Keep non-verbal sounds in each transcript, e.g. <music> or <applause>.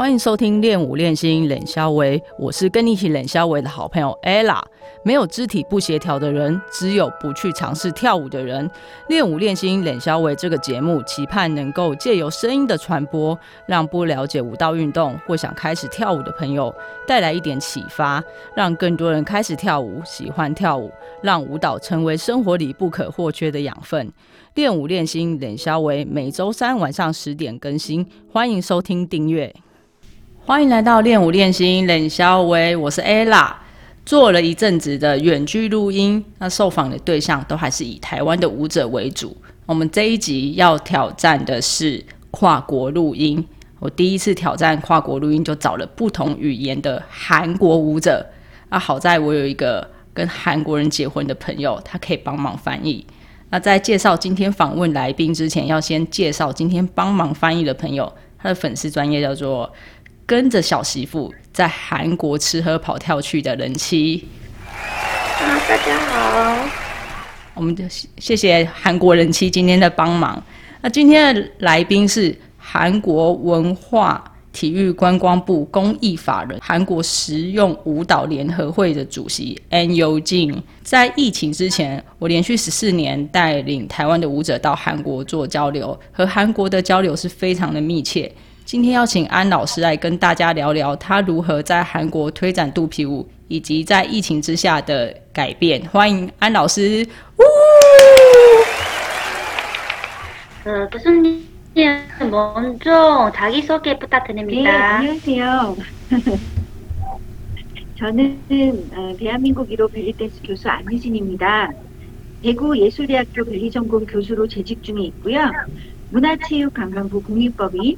欢迎收听练舞练心冷肖维，我是跟你一起冷肖维的好朋友 ella。没有肢体不协调的人，只有不去尝试跳舞的人。练舞练心冷肖维这个节目，期盼能够借由声音的传播，让不了解舞蹈运动或想开始跳舞的朋友带来一点启发，让更多人开始跳舞，喜欢跳舞，让舞蹈成为生活里不可或缺的养分。练舞练心冷肖维每周三晚上十点更新，欢迎收听订阅。欢迎来到练舞练心冷肖维，我是 ella。做了一阵子的远距录音，那受访的对象都还是以台湾的舞者为主。我们这一集要挑战的是跨国录音。我第一次挑战跨国录音，就找了不同语言的韩国舞者。那，好在我有一个跟韩国人结婚的朋友，他可以帮忙翻译。那在介绍今天访问来宾之前，要先介绍今天帮忙翻译的朋友，他的粉丝专业叫做。跟着小媳妇在韩国吃喝跑跳去的人妻啊，大家好，我们就谢谢韩国人妻今天的帮忙。那今天的来宾是韩国文化体育观光部公益法人韩国实用舞蹈联合会的主席 An Yu Jin。在疫情之前，我连续十四年带领台湾的舞者到韩国做交流，和韩国的交流是非常的密切。今天要请安老师来跟大家聊聊他如何在韩国推展肚皮舞，以及在疫情之下的改变。欢迎安老师。呃，교수님먼저자기소개부탁드립니 다。 안녕하세요 저는어대한민국일호벨리댄스교수안유진입니다대구예술대학교벨리전공교수로재직중에있고요문화체육관광부국립법인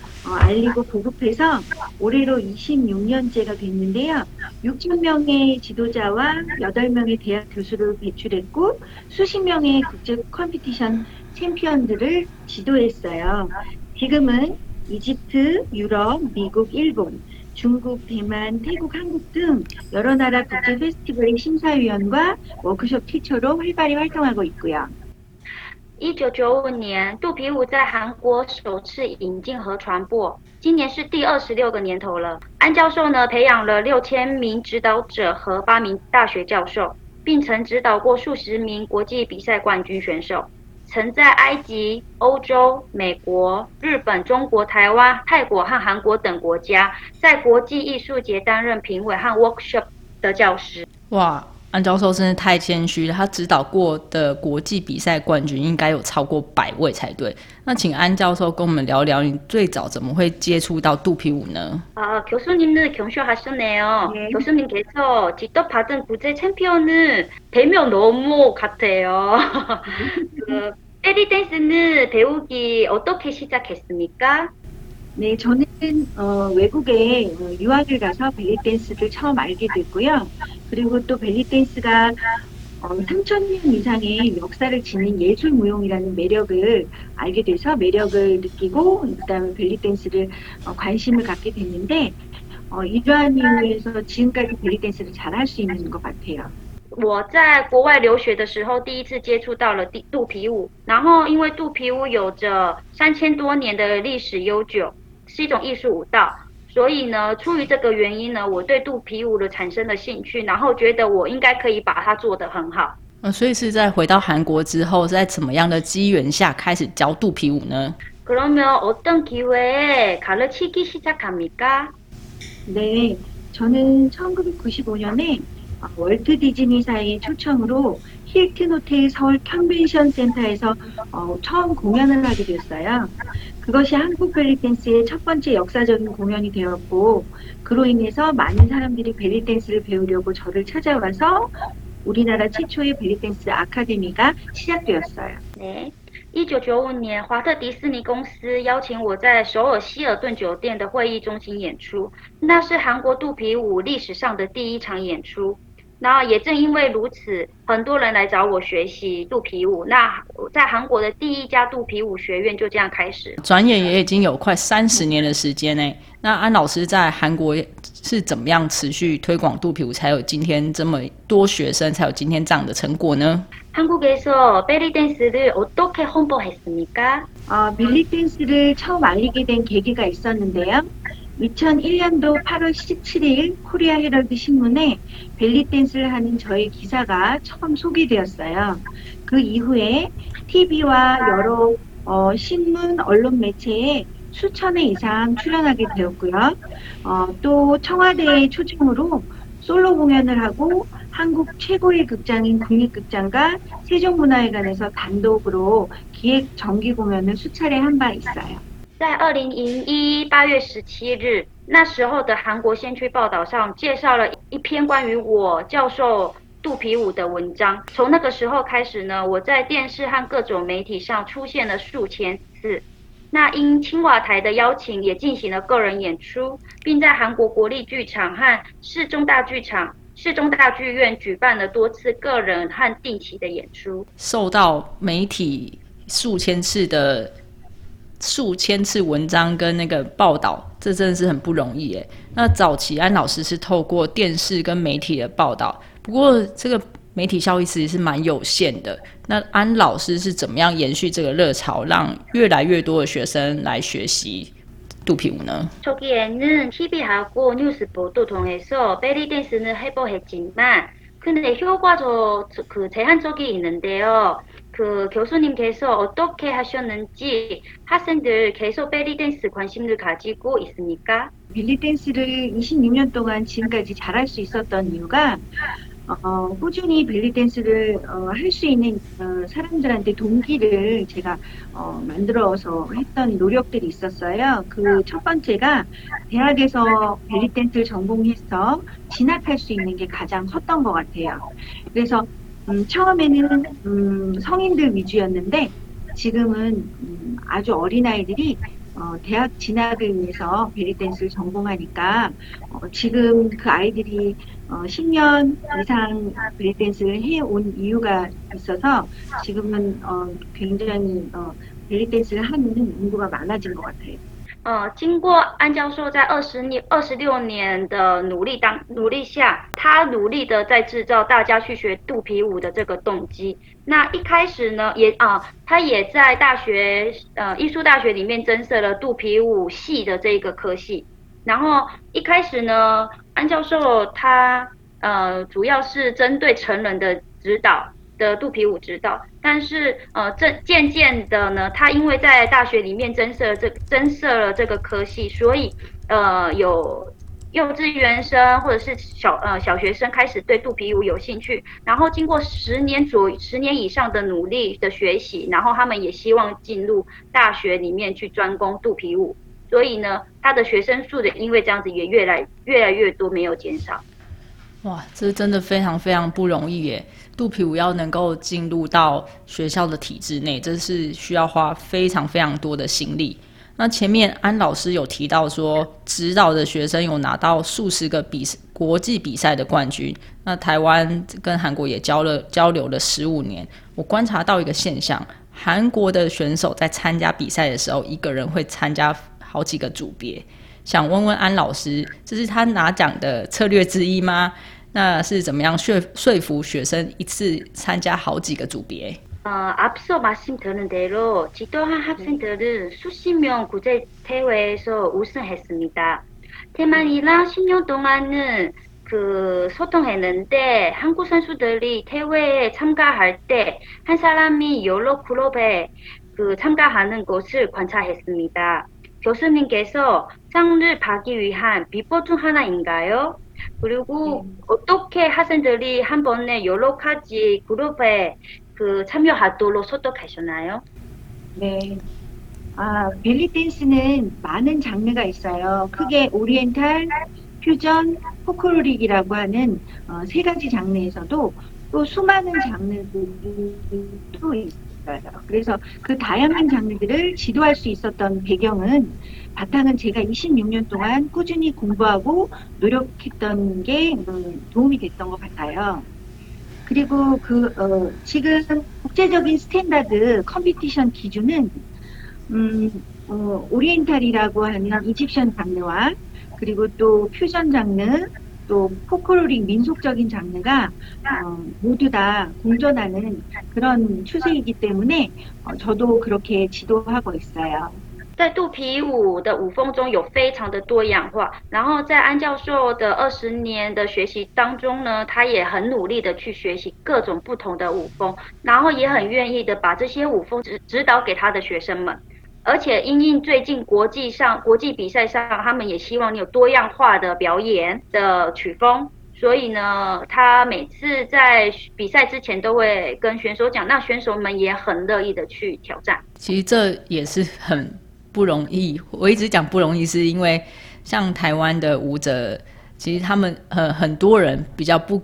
어, 알리고 보급해서 올해로 26년째가 됐는데요. 6,000명의 지도자와 8명의 대학 교수를 배출했고 수십 명의 국제 컴피티션 챔피언들을 지도했어요. 지금은 이집트, 유럽, 미국, 일본, 중국, 대만, 태국, 한국 등 여러 나라 국제 페스티벌의 심사위원과 워크숍 티처로 활발히 활동하고 있고요. 一九九五年，肚皮舞在韩国首次引进和传播，今年是第二十六个年头了。安教授呢，培养了六千名指导者和八名大学教授，并曾指导过数十名国际比赛冠军选手，曾在埃及、欧洲、美国、日本、中国、台湾、泰国和韩国等国家，在国际艺术节担任评委和 workshop 的教师。哇！安教授真是太谦虚了，他指导过的国际比赛冠军应该有超过百位才对。那请安教授跟我们聊聊，你最早怎么会接触到肚皮舞呢？啊，교수님은경쇼하셨네요교수님께서직접받은국제챔피언은뵈면너무같아요 그벨리댄스는배우기어떻게시작했습니까 네, 저는 어, 외국에 유학을 가서 벨리 댄스를 처음 알게 됐고요. 그리고 또 벨리 댄스가 어, 3천년 이상의 역사를 지닌 예술 무용이라는 매력을 알게 돼서 매력을 느끼고 그다음에 벨리 댄스를 어, 관심을 갖게 됐는데 어, 이러한 이유에서 지금까지 벨리 댄스를 잘 할 수 있는 것 같아요. 我在国外留学的时候，第一次接触到了肚肚皮舞，然后因为肚皮舞有着三千多年的历史悠久， 是一种艺术舞蹈，所以呢，出于这个原因呢，我对肚皮舞的产生了兴趣，然后觉得我应该可以把它做得很好。呃，所以是在回到韩国之后，在怎么样的机缘下开始教肚皮舞呢？그러면어떤기회에가르치기시작합니까 네， 저는1995년에월트디즈니사의초청으로힐튼호텔서울컨벤션센터에서어처음공연을하게됐어요 그것이 한국 벨리 댄스의 첫 번째 역사적인 공연이 되었고 그로 인해서 많은 사람들이 벨리 댄스를 배우려고 저를 찾아와서 우리나라 최초의 벨리 댄스 아카데미가 시작되었어요. 네. 1995年，华特迪士尼公司邀请我在首尔希尔顿酒店的会议中心演出，那是韩国肚皮舞历史上的第一场演出。 然后也正因为如此，很多人来找我学习肚皮舞。那在韩国的第一家肚皮舞学院就这样开始。转眼也已经有快三十年的时间呢。那安老师在韩国是怎么样持续推广肚皮舞，才有今天这么多学生，才有今天这样的成果呢？한국에서벨리댄스를어떻게홍보했습니까어벨리댄스를처음알리게된계기가있었는데요 2001년도 8월 17일 코리아 헤럴드 신문에 벨리 댄스를 하는 저의 기사가 처음 소개되었어요. 그 이후에 TV와 여러 어, 신문, 언론 매체에 수천 회 이상 출연하게 되었고요. 어, 또 청와대의 초청으로 솔로 공연을 하고 한국 최고의 극장인 국립극장과 세종문화회관에서 단독으로 기획 정기 공연을 수차례 한 바 있어요. 在二零零一八月十七日，那时候的韩国先驱报道上介绍了一篇关于我教授肚皮舞的文章。从那个时候开始呢，我在电视和各种媒体上出现了数千次。那因青瓦台的邀请，也进行了个人演出，并在韩国国立剧场和市中大剧场、市中大剧院举办了多次个人和定期的演出，受到媒体数千次的。数千次文章跟那个报道，这真的是很不容易诶。那早期安老师是透过电视跟媒体的报道，不过这个媒体效益其实是蛮有限的。那安老师是怎么样延续这个热潮，让越来越多的学生来学习肚皮舞呢？초기에는 TV 하고 뉴스 보도통해서벨리댄스는해보했지만근데효과도그제한적이있는데요 그 교수님께서 어떻게 하셨는지 학생들 계속 벨리 댄스 관심을 가지고 있습니까? 벨리 댄스를 26년 동안 지금까지 잘할 수 있었던 이유가 어, 꾸준히 벨리 댄스를 어, 할 수 있는 어, 사람들한테 동기를 제가 어, 만들어서 했던 노력들이 있었어요. 그 첫 번째가 대학에서 벨리 댄스를 전공해서 진학할 수 있는 게 가장 컸던 것 같아요. 그래서 음, 처음에는 음, 성인들 위주였는데 지금은 음, 아주 어린 아이들이 어, 대학 진학을 위해서 벨리댄스를 전공하니까 어, 지금 그 아이들이 어, 10년 이상 벨리댄스를 해온 이유가 있어서 지금은 어, 굉장히 어, 벨리댄스를 하는 인구가 많아진 것 같아요. 呃，经过安教授在二十年、二十六年的努力当努力下，他努力的在制造大家去学肚皮舞的这个动机。那一开始呢，也啊，他也在大学呃艺术大学里面增设了肚皮舞系的这个科系。然后一开始呢，安教授他呃主要是针对成人的指导。的肚皮舞指导，但是呃，这渐渐的呢，他因为在大学里面增设这增设了这个科系，所以呃，有幼稚园生或者是小呃小学生开始对肚皮舞有兴趣，然后经过十年左十年以上的努力的学习，然后他们也希望进入大学里面去专攻肚皮舞，所以呢，他的学生数的因为这样子也越来越来越多，没有减少。哇，这真的非常非常不容易耶！肚皮舞要能够进入到学校的体制内，这是需要花非常非常多的心力。那前面安老师有提到说，指导的学生有拿到数十个比国际比赛的冠军。那台湾跟韩国也交了交流了十五年。我观察到一个现象，韩国的选手在参加比赛的时候，一个人会参加好几个组别。想问问安老师，这是他拿奖的策略之一吗？那是怎么样说说服学生一次参加好几个组别？呃，앞서말씀드린대로지도한학생들은수십명국제대회에서우승했습니다대만이랑10년동안은그소통했는데한국선수들이대회에참가할때한사람이여러그룹에그참가하는것을관찰했습니다 교수님께서 상을 받기 위한 비법 중 하나인가요? 그리고 네. 어떻게 학생들이 한 번에 여러 가지 그룹에 그 참여하도록 소독하셨나요? 네. 아, 벨리 댄스는 많은 장르가 있어요. 크게 오리엔탈, 퓨전, 포크로릭이라고 하는 어, 세 가지 장르에서도 또 수많은 장르들도 있어요. 그래서 그 다양한 장르들을 지도할 수 있었던 배경은 바탕은 제가 26년 동안 꾸준히 공부하고 노력했던 게 음, 도움이 됐던 것 같아요. 그리고 그 어, 지금 국제적인 스탠다드 컴피티션 기준은 음, 어, 오리엔탈이라고 하는 이집션 장르와 그리고 또 퓨전 장르 또 포크로릭 민속적인 장르가 어, 모두 다 공존하는 그런 추세이기 때문에 어, 저도 그렇게 지도하고 있어요. 在肚皮舞的舞风中有非常的多样化，然后在安教授的二十年的学习当中呢，他也很努力的去学习各种不同的舞风，然后也很愿意的把这些舞风指指导给他的学生们。而且因应最近国际上国际比赛上，他们也希望你有多样化的表演的曲风，所以呢，他每次在比赛之前都会跟选手讲，那选手们也很乐意的去挑战。其实这也是很不容易。我一直讲不容易，是因为像台湾的舞者，其实他们很很多人比较不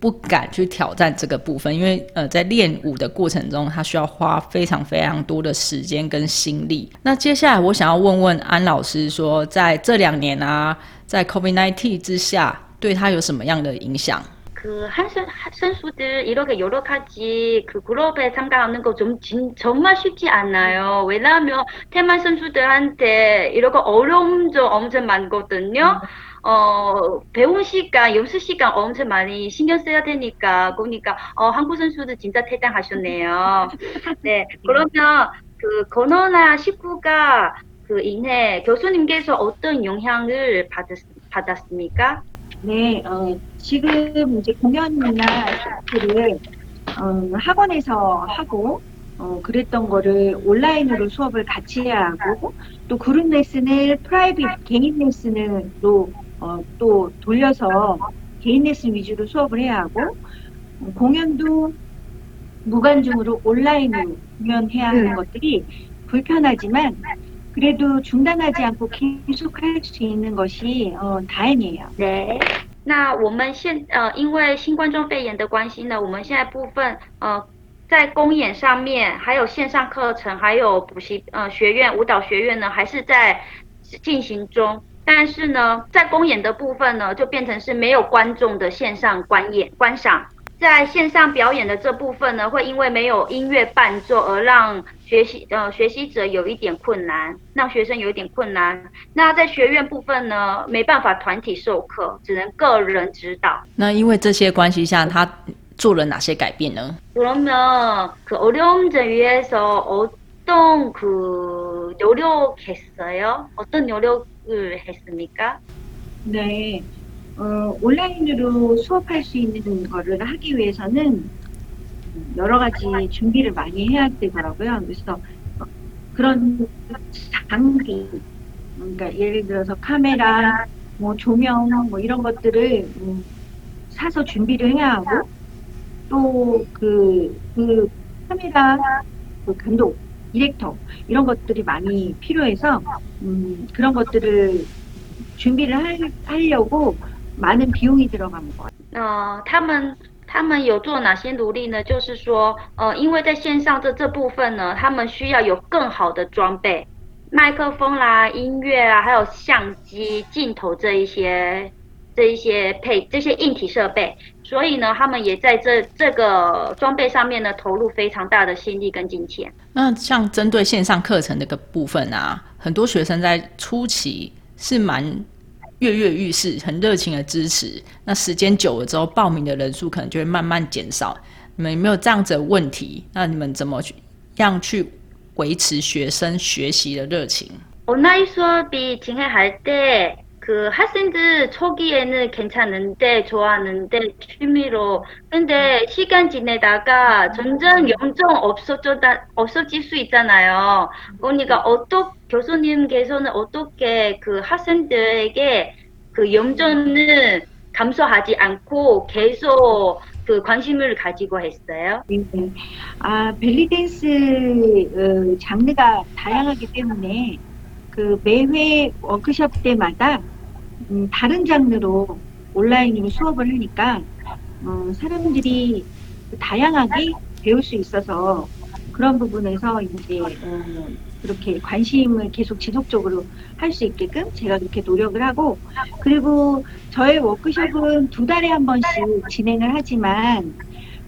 不敢去挑战这个部分，因为呃，在练舞的过程中，他需要花非常非常多的时间跟心力。那接下来我想要问问安老师，说在这两年啊，在 COVID-19 之下，对他有什么样的影响？ 그한 선수들 이렇게 여러 가지 그 그룹에 참가하는 거 좀 정말 쉽지 않나요? 왜냐하면 태만 선수들한테 이런 거 어려움 좀 엄청 많거든요. 어, 배운 시간, 연습 시간 엄청 많이 신경 써야 되니까, 그러니까, 어, 한국 선수들 진짜 대단하셨네요. <laughs> 네, 그러면 그 건너나 식구가 그 인해 교수님께서 어떤 영향을 받았, 받았습니까? 네, 어, 지금 이제 공연이나 수업들을 어, 학원에서 하고 어, 그랬던 거를 온라인으로 수업을 같이 해야 하고 또 그룹 레슨을 프라이빗 개인 레슨으로 어, 또 돌려서 개인 레슨 위주로 수업을 해야 하고 어, 공연도 무관중으로 온라인으로 공연해야 하는 것들이 불편하지만 그래도 중단하지 않고 계속할 수 있는 것이 어, 다행이에요. 对，那我们现呃，因为新冠状肺炎的关系呢，我们现在部分呃，在公演上面，还有线上课程，还有补习呃学院舞蹈学院呢，还是在进行中。但是呢，在公演的部分呢，就变成是没有观众的线上观演观赏。 在线上表演的这部分呢，会因为没有音乐伴奏而让学习呃学习者有一点困难，让学生有一点困难。那在学院部分呢，没办法团体授课，只能个人指导。那因为这些关系下，他做了哪些改变呢？ 그러면 그 어려움을 위해서 어떤 그 노력했어요? 어떤 노력을 했습니까? 네, 어, 온라인으로 수업할 수 있는 거를 하기 위해서는 여러 가지 준비를 많이 해야 되더라고요. 그래서 어, 그런 장비, 그러니까 예를 들어서 카메라, 뭐 조명, 뭐 이런 것들을 음, 사서 준비를 해야 하고 또그그 카메라, 그 감독, 디렉터 이런 것들이 많이 필요해서 음, 그런 것들을 준비를 할, 하려고 많은 비용이 들어간 것 같아요. 呃，他们他们有做哪些努力呢？就是说，呃，因为在线上这这部分呢，他们需要有更好的装备，麦克风啦、音乐啊，还有相机、镜头这一些这一些配这些硬体设备，所以呢，他们也在这这个装备上面呢投入非常大的心力跟金钱。那像针对线上课程这个部分啊，很多学生在初期是蛮 跃跃欲试，很热情的支持。那时间久了之后，报名的人数可能就会慢慢减少。你们有没有这样子的问题？那你们怎么去样去维持学生学习的热情？ 온라인 수업이 진행할 때 그 학생들 초기에는 괜찮은데 좋아하는데 취미로 근데 시간 지내다가 점점 염증 없어졌다 없어질 수 있잖아요. 그러니까 어떻 교수님께서는 어떻게 그 학생들에게 그 염증을 감소하지 않고 계속 그 관심을 가지고 했어요. 네. 아, 벨리 댄스 어, 장르가 다양하기 때문에 그 매회 워크숍 때마다 음, 다른 장르로 온라인으로 수업을 하니까 어, 사람들이 다양하게 배울 수 있어서 그런 부분에서 이제 어, 그렇게 관심을 계속 지속적으로 할 수 있게끔 제가 그렇게 노력을 하고 그리고 저의 워크숍은 두 달에 한 번씩 진행을 하지만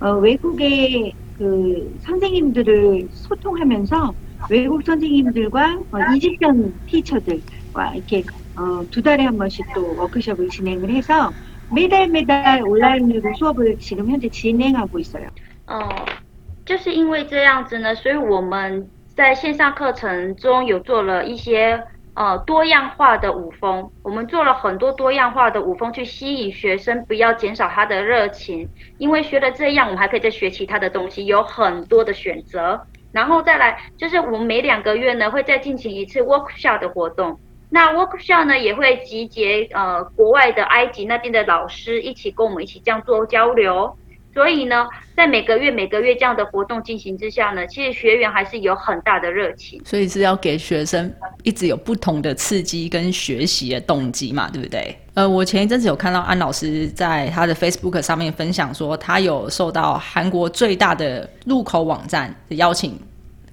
어, 외국의 그 선생님들을 소통하면서 외국 선생님들과 어, 이집션 티처들과 이렇게 어, 두 달에 한 번씩 또 워크숍을 진행을 해서 매달 매달 온라인으로 수업을 지금 현재 진행하고 있어요. 哦，就是因为这样子呢，所以我们在线上课程中有做了一些呃多样化的舞风，我们做了很多多样化的舞风去吸引学生，不要减少他的热情，因为学了这样，我们还可以再学其他的东西，有很多的选择。然后再来就是我们每两个月呢会再进行一次 workshop 的活动。那 workshop 呢也会集结呃国外的埃及那边的老师一起跟我们一起这样做交流。所以呢，在每个月每个月这样的活动进行之下呢，其实学员还是有很大的热情。所以是要给学生一直有不同的刺激跟学习的动机嘛，对不对？呃，我前一阵子有看到安老师在他的 Facebook 上面分享说，他有受到韩国最大的入口网站的邀请，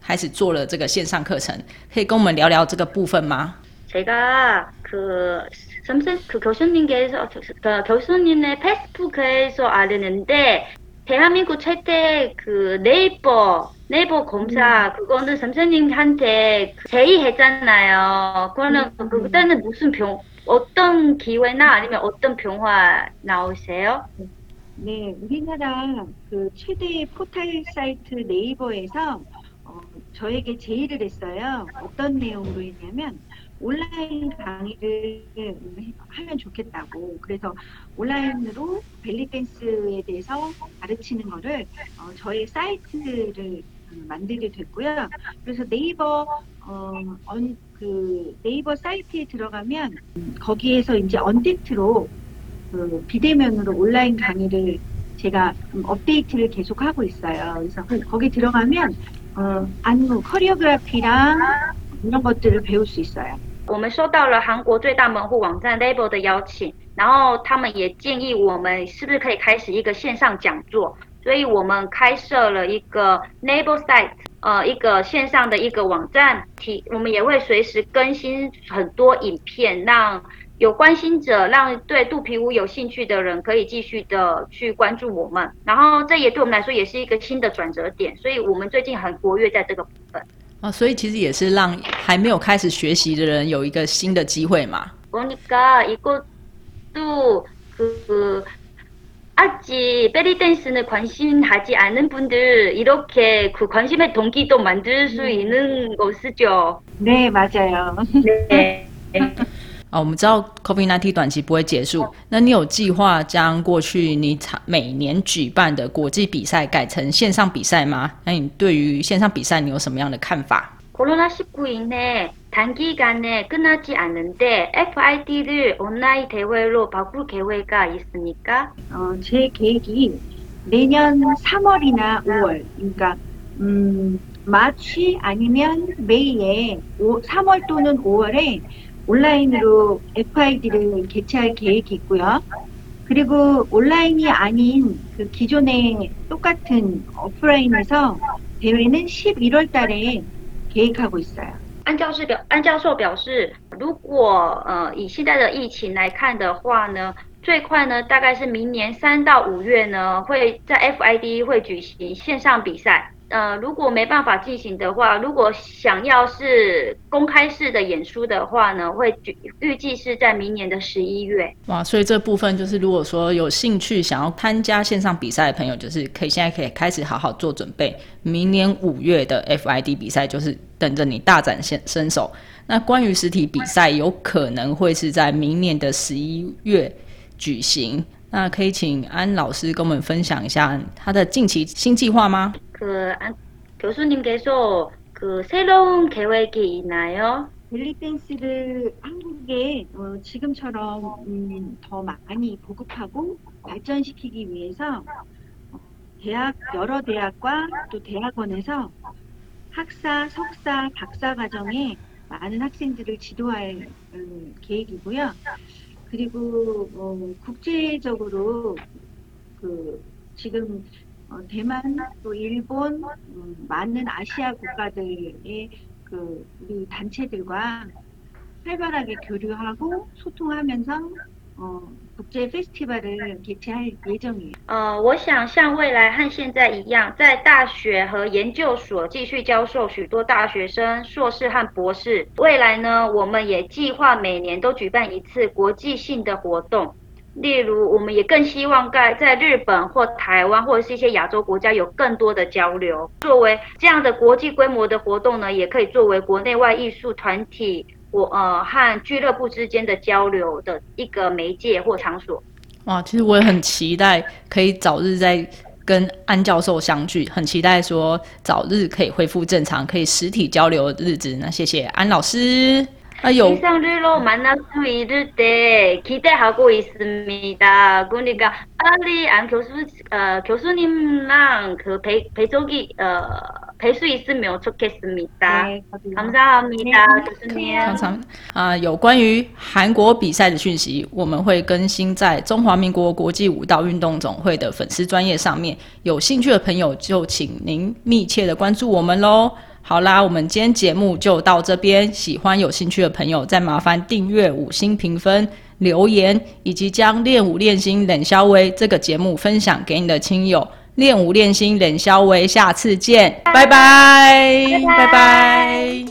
开始做了这个线上课程，可以跟我们聊聊这个部分吗？ 제가 그 선생 그 교수님께서 그 교수님의 페이스북에서 알았는데 대한민국 최대 그 네이버 네이버 검사 그거는 선생님한테 제의했잖아요. 그거는 그때는 무슨 병 어떤 기회나 아니면 어떤 병화 나오세요? 네, 우리나라 그 최대 포털 사이트 네이버에서 어, 저에게 제의를 했어요. 어떤 내용으로 했냐면 온라인 강의를 하면 좋겠다고. 그래서 온라인으로 벨리 댄스에 대해서 가르치는 거를 어, 저의 사이트를 음, 만들게 됐고요. 그래서 네이버 어, 언, 그 네이버 사이트에 들어가면 음, 거기에서 이제 언택트로 그 비대면으로 온라인 강의를 제가 음, 업데이트를 계속 하고 있어요. 그래서 거기 들어가면 어, 안무, 커리오그래피랑 이런 것들을 배울 수 있어요. 我们收到了韩国最大门户网站 Label 的邀请，然后他们也建议我们是不是可以开始一个线上讲座，所以我们开设了一个 Label Site，呃，一个线上的一个网站，提我们也会随时更新很多影片，让有关心者，让对肚皮舞有兴趣的人可以继续的去关注我们，然后这也对我们来说也是一个新的转折点，所以我们最近很活跃在这个部分。啊，所以其实也是让还没有开始学习的人有一个新的机会嘛。 보니까 이것도 그 아직 베리 댄스는 관심하지 않은 분들 이렇게 그 관심의 동기도 만들 수 있는 것이죠. 네, 맞아요. 네. 啊，我们知道 COVID-19 短期不会结束，那你有计划将过去你常每年举办的国际比赛改成线上比赛吗？那你对于线上比赛你有什么样的看法？ 코로나19 인해 단기간에 끝나지 않는데 FID를 온라인 대회로 바꿀 계획가 있습니까? 어, 제 계획이 내년 3월이나 5월, 그러니까 음, 마치 아니면 메이에 3월 또는 5월에 온라인으로 FID를 개최할 계획이 있고요. 그리고 온라인이 아닌 그 기존의 똑같은 오프라인에서 대회는 11월 달에 계획하고 있어요. 安教授表安教授表示，如果呃以现在的疫情来看的话呢，最快呢大概是明年三到五月呢会在 FID 会举行线上比赛。 呃，如果没办法进行的话，如果想要是公开式的演出的话呢，会预计是在明年的十一月。哇，所以这部分就是，如果说有兴趣想要参加线上比赛的朋友，就是可以现在可以开始好好做准备，明年五月的 FID 比赛就是等着你大展身身手。那关于实体比赛，有可能会是在明年的十一月举行。 那可以请安老师跟我们分享一下他的近期新计划吗？ 그 안, 교수님께서 그 새로운 계획이 있나요? 벨리 댄스를 한국에 어, 지금처럼 음, 더 많이 보급하고 발전시키기 위해서 어, 대학 여러 대학과 또 대학원에서 학사, 석사, 박사 과정에 많은 학생들을 지도할 음, 계획이고요. 그리고 어, 국제적으로 그 지금 어, 대만 또 일본 음, 많은 아시아 국가들의 그 우리 단체들과 활발하게 교류하고 소통하면서 어, 국제 페스티벌을 개최할 예정이에요. 呃，我想像未来和现在一样，在大学和研究所继续教授许多大学生、硕士和博士。未来呢，我们也计划每年都举办一次国际性的活动。例如，我们也更希望在在日本或台湾或者是一些亚洲国家有更多的交流。作为这样的国际规模的活动呢，也可以作为国内外艺术团体 我呃和俱乐部之间的交流的一个媒介或场所。哇，其实我也很期待可以早日再跟安教授相聚，很期待说早日可以恢复正常，可以实体交流的日子。那谢谢安老师。啊，有 일상으로 만날 수 있을 때 기대하고 있습니다. 그러니까 빨리 안 교수 어, 교수님랑 그 배, 배속이 어, 뵐수 있으면 좋겠습니다. 네, 저도요. 감사합니다, 네, 교수님. 常常啊、有关于韩国比赛的讯息，我们会更新在中华民国国际舞蹈运动总会的粉丝专业上面。有兴趣的朋友就请您密切的关注我们喽。 好啦，我们今天节目就到这边。喜欢有兴趣的朋友，再麻烦订阅、五星评分、留言，以及将练舞练心冷肖威这个节目分享给你的亲友。练舞练心冷肖威，下次见，拜拜，拜拜拜拜